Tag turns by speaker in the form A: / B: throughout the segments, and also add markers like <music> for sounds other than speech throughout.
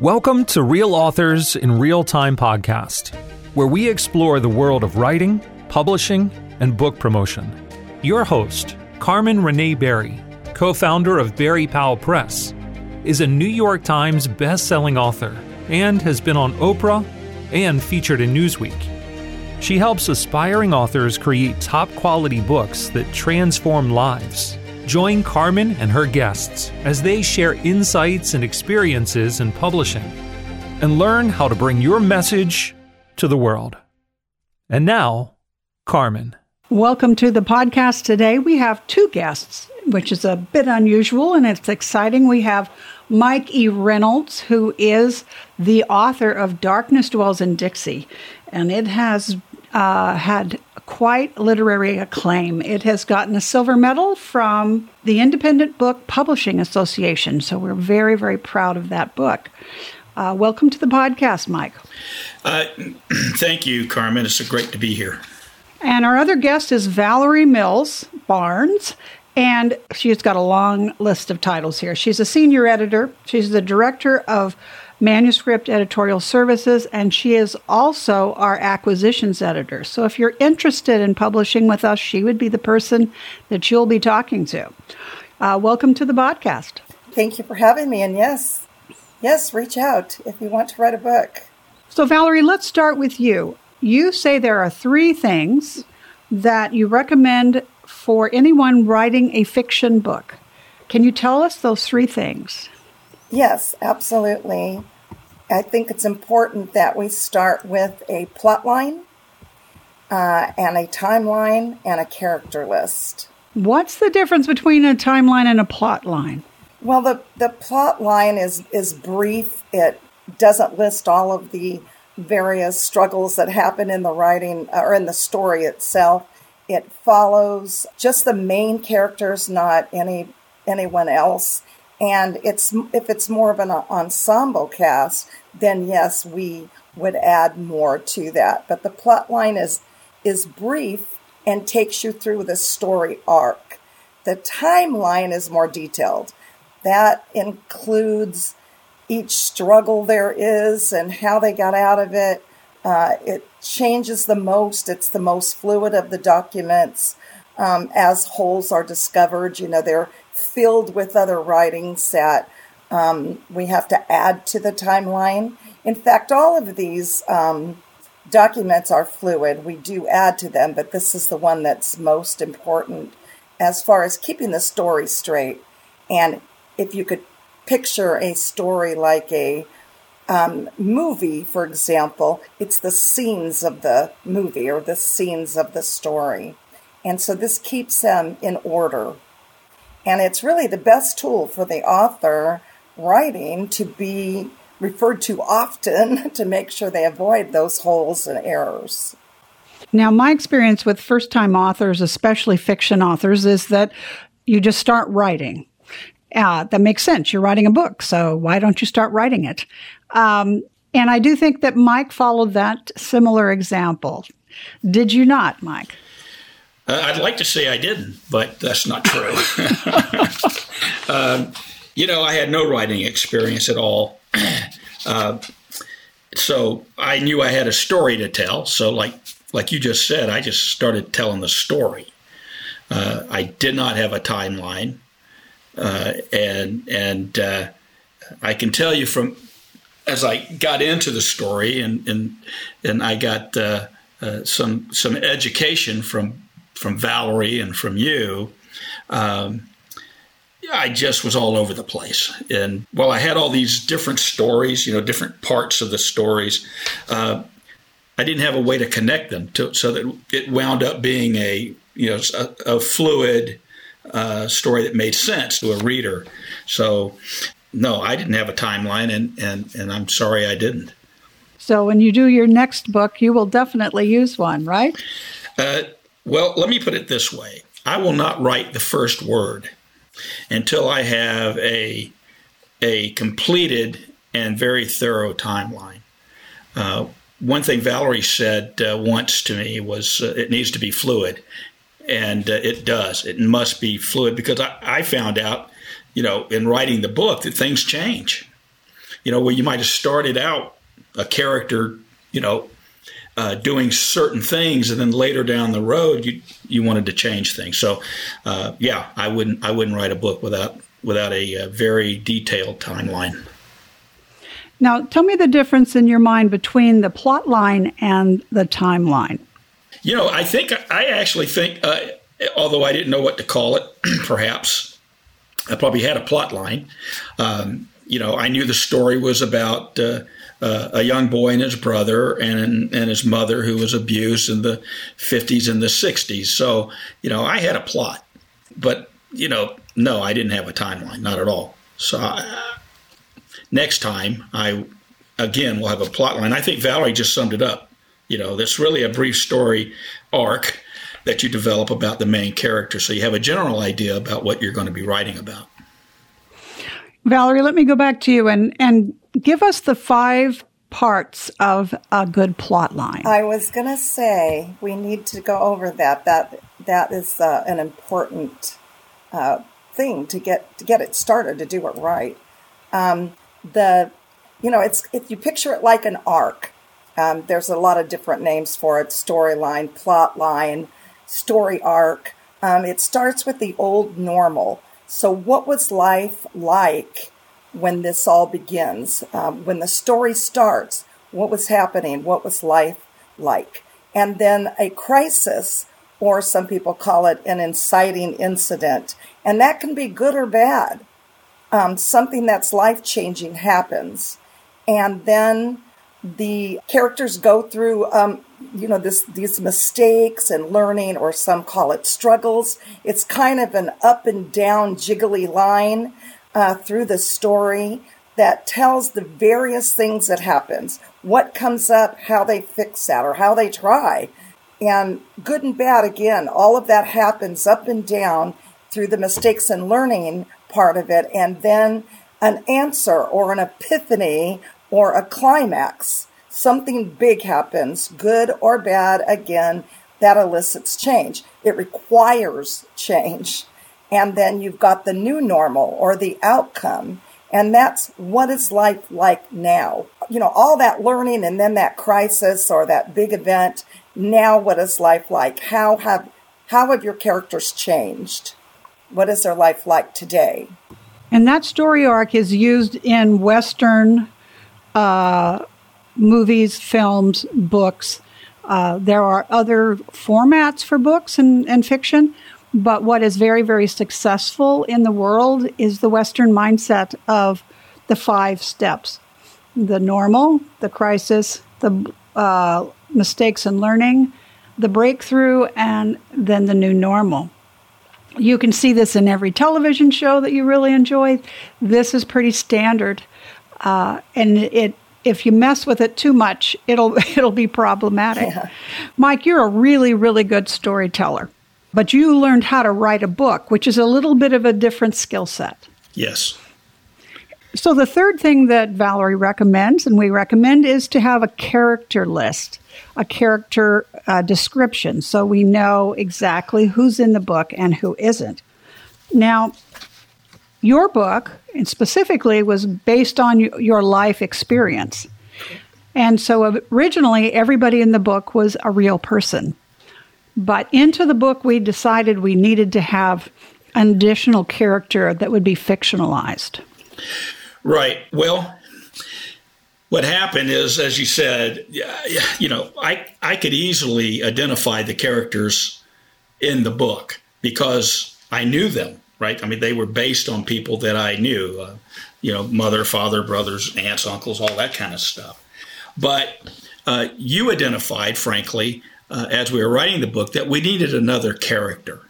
A: Welcome to Real Authors in Real Time podcast, where we explore the world of writing, publishing, and book promotion. Your host, Carmen Renee Berry, co founder of Berry Powell Press, is a New York Times best-selling author and has been on Oprah and featured in Newsweek. She helps aspiring authors create top quality books that transform lives. Join Carmen and her guests as they share insights and experiences in publishing and learn how to bring your message to the world. And now, Carmen.
B: Welcome to the podcast today. We have two guests, which is a bit unusual and it's exciting. We have Mike E. Reynolds, who is the author of Darkness Dwells in Dixie, and it has uh, had quite literary acclaim. It has gotten a silver medal from the Independent Book Publishing Association, so we're very, very proud of that book. Uh, welcome to the podcast, Mike.
C: Uh, <clears throat> thank you, Carmen. It's great to be here.
B: And our other guest is Valeri Mills Barnes, and she's got a long list of titles here. She's a senior editor, she's the director of manuscript editorial services, and she is also our acquisitions editor. So if you're interested in publishing with us, she would be the person that you'll be talking to. Uh, welcome to the podcast.
D: Thank you for having me. And yes, yes, reach out if you want to write a book.
B: So, Valeri, let's start with you. You say there are three things that you recommend for anyone writing a fiction book. Can you tell us those three things?
D: Yes, absolutely. I think it's important that we start with a plot line uh, and a timeline and a character list.
B: What's the difference between a timeline and a plot line?
D: Well, the, the plot line is, is brief. It doesn't list all of the various struggles that happen in the writing or in the story itself. It follows just the main characters, not any anyone else. And it's if it's more of an ensemble cast, then yes, we would add more to that. But the plot line is is brief and takes you through the story arc. The timeline is more detailed. That includes each struggle there is and how they got out of it. Uh, it changes the most. It's the most fluid of the documents. Um, as holes are discovered, you know, they're filled with other writings that um, we have to add to the timeline. In fact, all of these um, documents are fluid. We do add to them, but this is the one that's most important as far as keeping the story straight. And if you could picture a story like a um, movie, for example, it's the scenes of the movie or the scenes of the story. And so this keeps them in order. And it's really the best tool for the author writing to be referred to often <laughs> to make sure they avoid those holes and errors.
B: Now, my experience with first time authors, especially fiction authors, is that you just start writing. Uh, that makes sense. You're writing a book, so why don't you start writing it? Um, and I do think that Mike followed that similar example. Did you not, Mike?
C: Uh, I'd like to say I didn't, but that's not true. <laughs> <laughs> um, you know, I had no writing experience at all. <clears throat> Uh, so I knew I had a story to tell. So, like like you just said, I just started telling the story. Uh, I did not have a timeline, uh, and and uh, I can tell you from as I got into the story, and and and I got uh, uh, some some education from from Valeri and from you, um, I just was all over the place. And while I had all these different stories, you know, different parts of the stories, uh, I didn't have a way to connect them to, so that it wound up being a you know a, a fluid uh, story that made sense to a reader. So no, I didn't have a timeline, and and and I'm sorry I didn't.
B: So when you do your next book, you will definitely use one, right?
C: Uh, well, let me put it this way I will not write the first word until I have a, a completed and very thorough timeline. Uh, one thing Valeri said uh, once to me was uh, it needs to be fluid. And uh, it does. It must be fluid because I, I found out, you know, in writing the book that things change you know, where you might have started out a character, you know, uh, doing certain things, and then later down the road, you you wanted to change things. So, uh, yeah, I wouldn't I wouldn't write a book without without a, a very detailed timeline.
B: Now, tell me the difference in your mind between the plot line and the timeline.
C: You know, I think I actually think, uh, although I didn't know what to call it, <clears throat> perhaps I probably had a plot line. Um, you know, I knew the story was about uh, uh, a young boy and his brother and and his mother who was abused in the 50s and the 60s. So, you know, I had a plot, but you know, no, I didn't have a timeline, not at all. So, I, next time I again will have a plot line. I think Valeri just summed it up. You know, that's really a brief story arc that you develop about the main character, so you have a general idea about what you're going to be writing about.
B: Valeri, let me go back to you and and give us the five parts of a good plot line.
D: I was going to say we need to go over that. That that is uh, an important uh, thing to get to get it started to do it right. Um, the you know it's if you picture it like an arc. Um, there's a lot of different names for it: storyline, plot line, story arc. Um, it starts with the old normal. So, what was life like when this all begins? Um, when the story starts, what was happening? What was life like? And then a crisis, or some people call it an inciting incident. And that can be good or bad. Um, something that's life changing happens. And then the characters go through um, you know this these mistakes and learning or some call it struggles it's kind of an up and down jiggly line uh, through the story that tells the various things that happens what comes up how they fix that or how they try and good and bad again all of that happens up and down through the mistakes and learning part of it and then an answer or an epiphany or a climax something big happens, good or bad, again, that elicits change. It requires change. And then you've got the new normal or the outcome. And that's what is life like now. You know, all that learning and then that crisis or that big event. Now, what is life like? How have, how have your characters changed? What is their life like today?
B: And that story arc is used in Western uh, movies, films, books. Uh, there are other formats for books and, and fiction, but what is very, very successful in the world is the Western mindset of the five steps the normal, the crisis, the uh, mistakes and learning, the breakthrough, and then the new normal. You can see this in every television show that you really enjoy. This is pretty standard. Uh, and it if you mess with it too much, it'll <laughs> it'll be problematic. Yeah. Mike, you're a really really good storyteller, but you learned how to write a book, which is a little bit of a different skill set.
C: Yes.
B: So the third thing that Valeri recommends, and we recommend, is to have a character list, a character uh, description, so we know exactly who's in the book and who isn't. Now, your book, and specifically, was based on your life experience. And so originally, everybody in the book was a real person. But into the book, we decided we needed to have an additional character that would be fictionalized.
C: Right. Well, what happened is, as you said, you know, I, I could easily identify the characters in the book because I knew them right? I mean, they were based on people that I knew, uh, you know, mother, father, brothers, aunts, uncles, all that kind of stuff. But uh, you identified, frankly, uh, as we were writing the book, that we needed another character.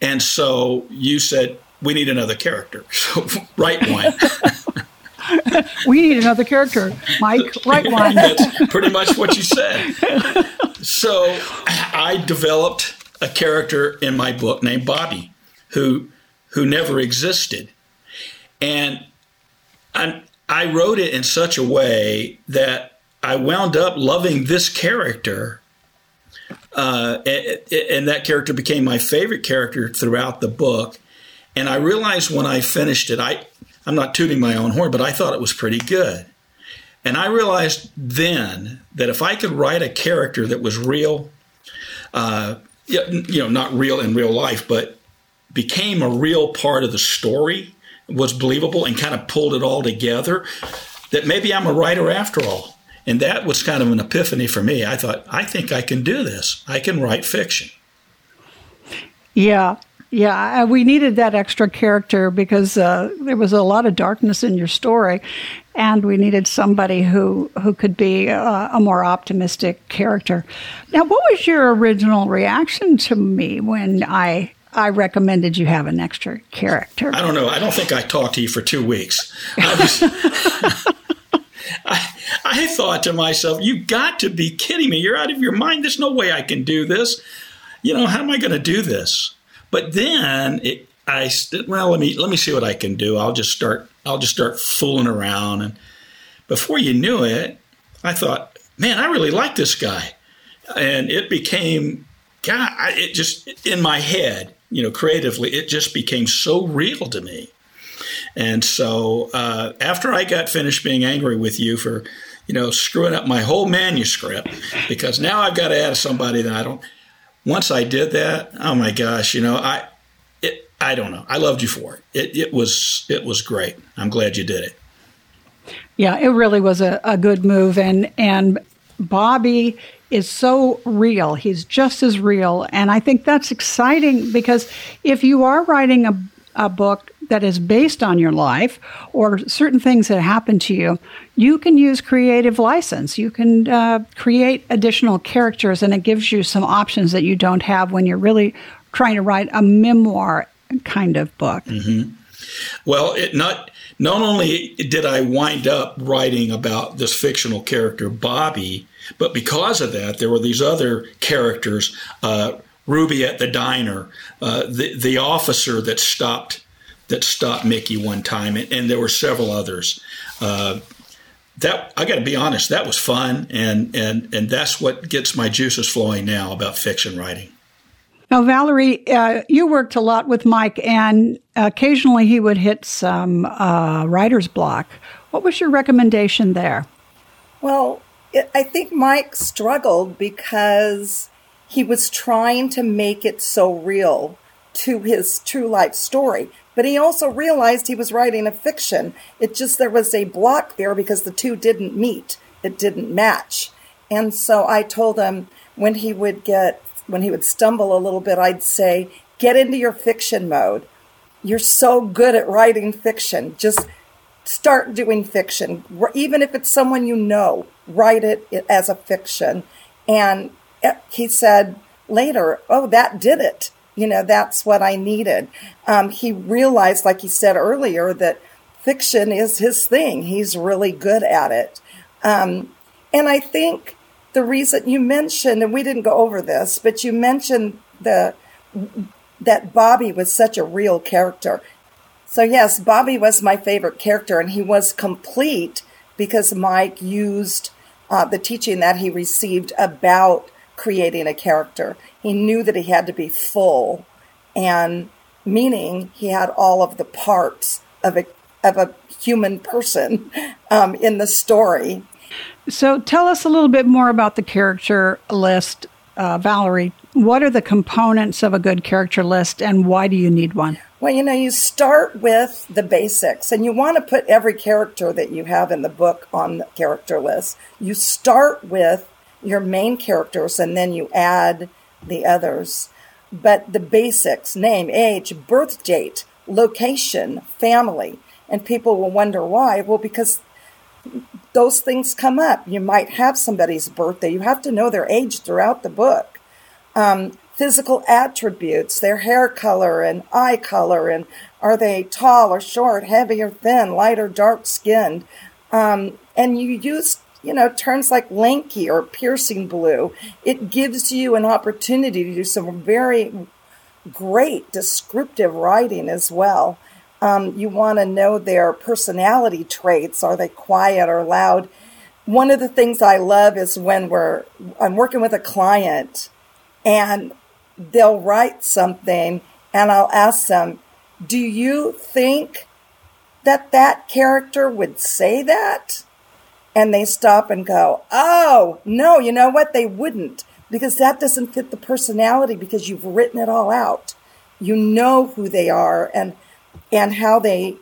C: And so you said, we need another character. <laughs> So write one. <laughs>
B: we need another character. Mike, <laughs> write one.
C: That's pretty much what you said. So I developed a character in my book named Bobby who who never existed. And I, I wrote it in such a way that I wound up loving this character. Uh, and, that character became my favorite character throughout the book. And I realized when I finished it, I, I'm not tooting my own horn, but I thought it was pretty good. And I realized then that if I could write a character that was real, uh, you know, not real in real life, but became a real part of the story, was believable, and kind of pulled it all together, that maybe I'm a writer after all. And that was kind of an epiphany for me. I thought, I think I can do this. I can write fiction.
B: Yeah. Yeah, we needed that extra character because uh, there was a lot of darkness in your story, and we needed somebody who who could be uh, a more optimistic character. Now, what was your original reaction to me when I I recommended you have an extra character?
C: I don't know. I don't think I talked to you for two weeks. I, was, <laughs> I, thought to myself, you've got to be kidding me! You're out of your mind. There's no way I can do this. You know, how am I going to do this?" But then it, I well, let me let me see what I can do. I'll just start. I'll just start fooling around, and before you knew it, I thought, man, I really like this guy, and it became, God, it just in my head, you know, creatively, it just became so real to me. And so uh, after I got finished being angry with you for, you know, screwing up my whole manuscript, because now I've got to add somebody that I don't once I did that, oh my gosh, you know, I it I don't know. I loved you for it. It it was it was great. I'm glad you did it.
B: Yeah, it really was a, a good move and and Bobby is so real. He's just as real. And I think that's exciting because if you are writing a, a book that is based on your life or certain things that happen to you, you can use creative license. You can uh, create additional characters, and it gives you some options that you don't have when you're really trying to write a memoir kind of book.
C: Mm-hmm. Well, it not not only did I wind up writing about this fictional character Bobby, but because of that, there were these other characters. Uh, Ruby at the diner, uh, the the officer that stopped that stopped Mickey one time, and, and there were several others. Uh, that I got to be honest, that was fun, and and and that's what gets my juices flowing now about fiction writing.
B: Now, Valeri, uh, you worked a lot with Mike, and occasionally he would hit some uh, writer's block. What was your recommendation there?
D: Well, it, I think Mike struggled because he was trying to make it so real to his true life story. But he also realized he was writing a fiction. It just, there was a block there because the two didn't meet. It didn't match. And so I told him when he would get, when he would stumble a little bit, I'd say, get into your fiction mode. You're so good at writing fiction. Just start doing fiction. Even if it's someone you know, write it as a fiction. And eh, he said later, oh, that did it you know, that's what I needed. Um, he realized, like he said earlier, that fiction is his thing. He's really good at it. Um, and I think the reason you mentioned, and we didn't go over this, but you mentioned the that Bobby was such a real character. So yes, Bobby was my favorite character, and he was complete because Mike used uh, the teaching that he received about creating a character. He knew that he had to be full, and meaning he had all of the parts of a of a human person um, in the story.
B: So, tell us a little bit more about the character list, uh, Valeri. What are the components of a good character list, and why do you need one?
D: Well, you know, you start with the basics, and you want to put every character that you have in the book on the character list. You start with your main characters and then you add the others. But the basics name, age, birth date, location, family. And people will wonder why. Well, because those things come up. You might have somebody's birthday. You have to know their age throughout the book. Um, physical attributes, their hair color and eye color, and are they tall or short, heavy or thin, light or dark skinned. Um, and you use you know, terms like lanky or piercing blue. It gives you an opportunity to do some very great descriptive writing as well. Um, you want to know their personality traits. Are they quiet or loud? One of the things I love is when we're I'm working with a client and they'll write something and I'll ask them, "Do you think that that character would say that? And they stop and go, oh, no, you know what? They wouldn't because that doesn't fit the personality because you've written it all out. You know who they are and, and how they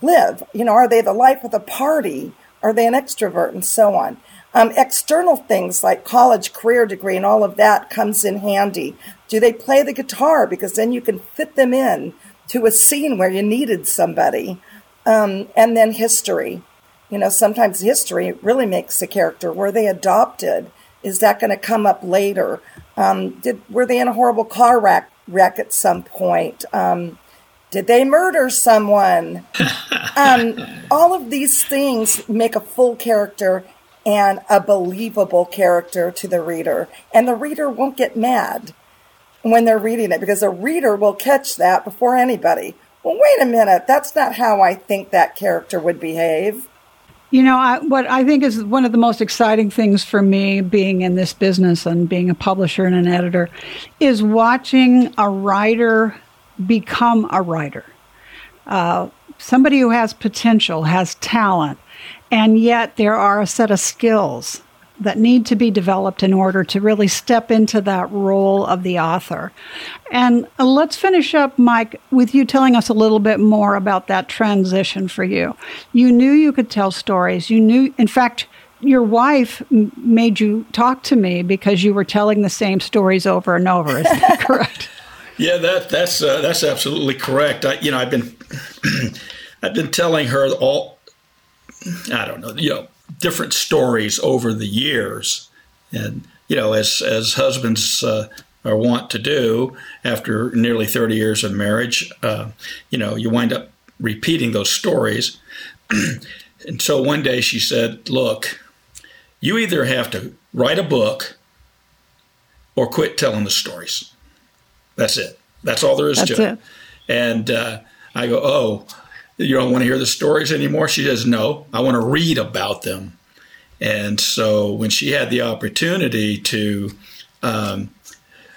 D: live. You know, are they the life of the party? Are they an extrovert and so on? Um, external things like college career degree and all of that comes in handy. Do they play the guitar? Because then you can fit them in to a scene where you needed somebody. Um, and then history. You know, sometimes history really makes a character. Were they adopted? Is that going to come up later? Um, did were they in a horrible car wreck, wreck at some point? Um, did they murder someone? <laughs> um, all of these things make a full character and a believable character to the reader. And the reader won't get mad when they're reading it because the reader will catch that before anybody. Well, wait a minute, that's not how I think that character would behave.
B: You know, I, what I think is one of the most exciting things for me being in this business and being a publisher and an editor is watching a writer become a writer. Uh, somebody who has potential, has talent, and yet there are a set of skills that need to be developed in order to really step into that role of the author. And uh, let's finish up, Mike, with you telling us a little bit more about that transition for you. You knew you could tell stories. You knew, in fact, your wife made you talk to me because you were telling the same stories over and over. Is that <laughs> correct?
C: Yeah, that that's uh, that's absolutely correct. I, you know, I've been <clears throat> I've been telling her all I don't know, you know, different stories over the years, and you know, as as husbands uh, are wont to do after nearly thirty years of marriage, uh, you know, you wind up repeating those stories. <clears throat> and so one day she said, "Look, you either have to write a book or quit telling the stories." That's it. That's all there is
B: That's
C: to
B: it.
C: it. And uh, I go, oh, you don't want to hear the stories anymore? She says, no, I want to read about them. And so when she had the opportunity to um,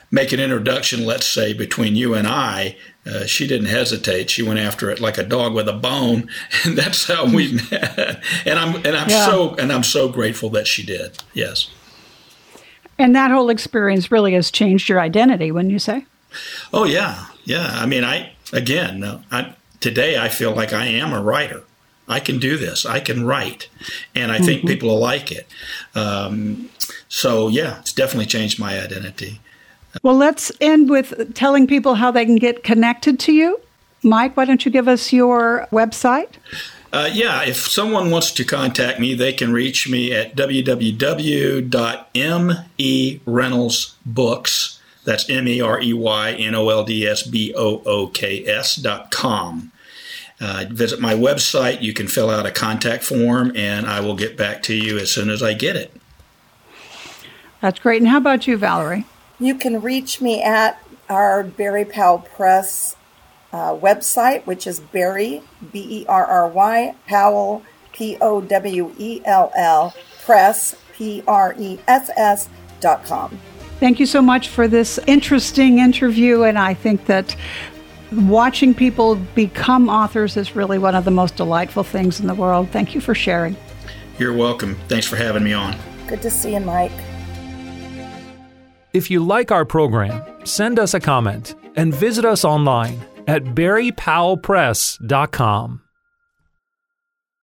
C: make an introduction, let's say, between you and I, uh, she didn't hesitate. She went after it like a dog with a bone, <laughs> and that's how we <laughs> met. And I'm and I'm
B: Yeah.
C: so and I'm so grateful that she did. Yes.
B: And that whole experience really has changed your identity, wouldn't you say?
C: Oh yeah, yeah. I mean, I again, no, I, today I feel like I am a writer. I can do this. I can write, and I think people will like it. Um, so yeah, it's definitely changed my identity.
B: Well, let's end with telling people how they can get connected to you. Mike, why don't you give us your website?
C: Uh, yeah, if someone wants to contact me, they can reach me at www.mereynoldsbooks. That's M E R E Y N O L D S B O O K S dot com. Uh, visit my website. You can fill out a contact form, and I will get back to you as soon as I get it.
B: That's great. And how about you, Valeri?
D: You can reach me at our Berry Powell Press uh, website, which is Berry, B E R R Y, Powell, P O W E L L, Press, P R E S S dot com.
B: Thank you so much for this interesting interview. And I think that watching people become authors is really one of the most delightful things in the world. Thank you for sharing.
C: You're welcome. Thanks for having me on.
D: Good to see you, Mike.
A: If you like our program, send us a comment and visit us online at berrypowellpress.com.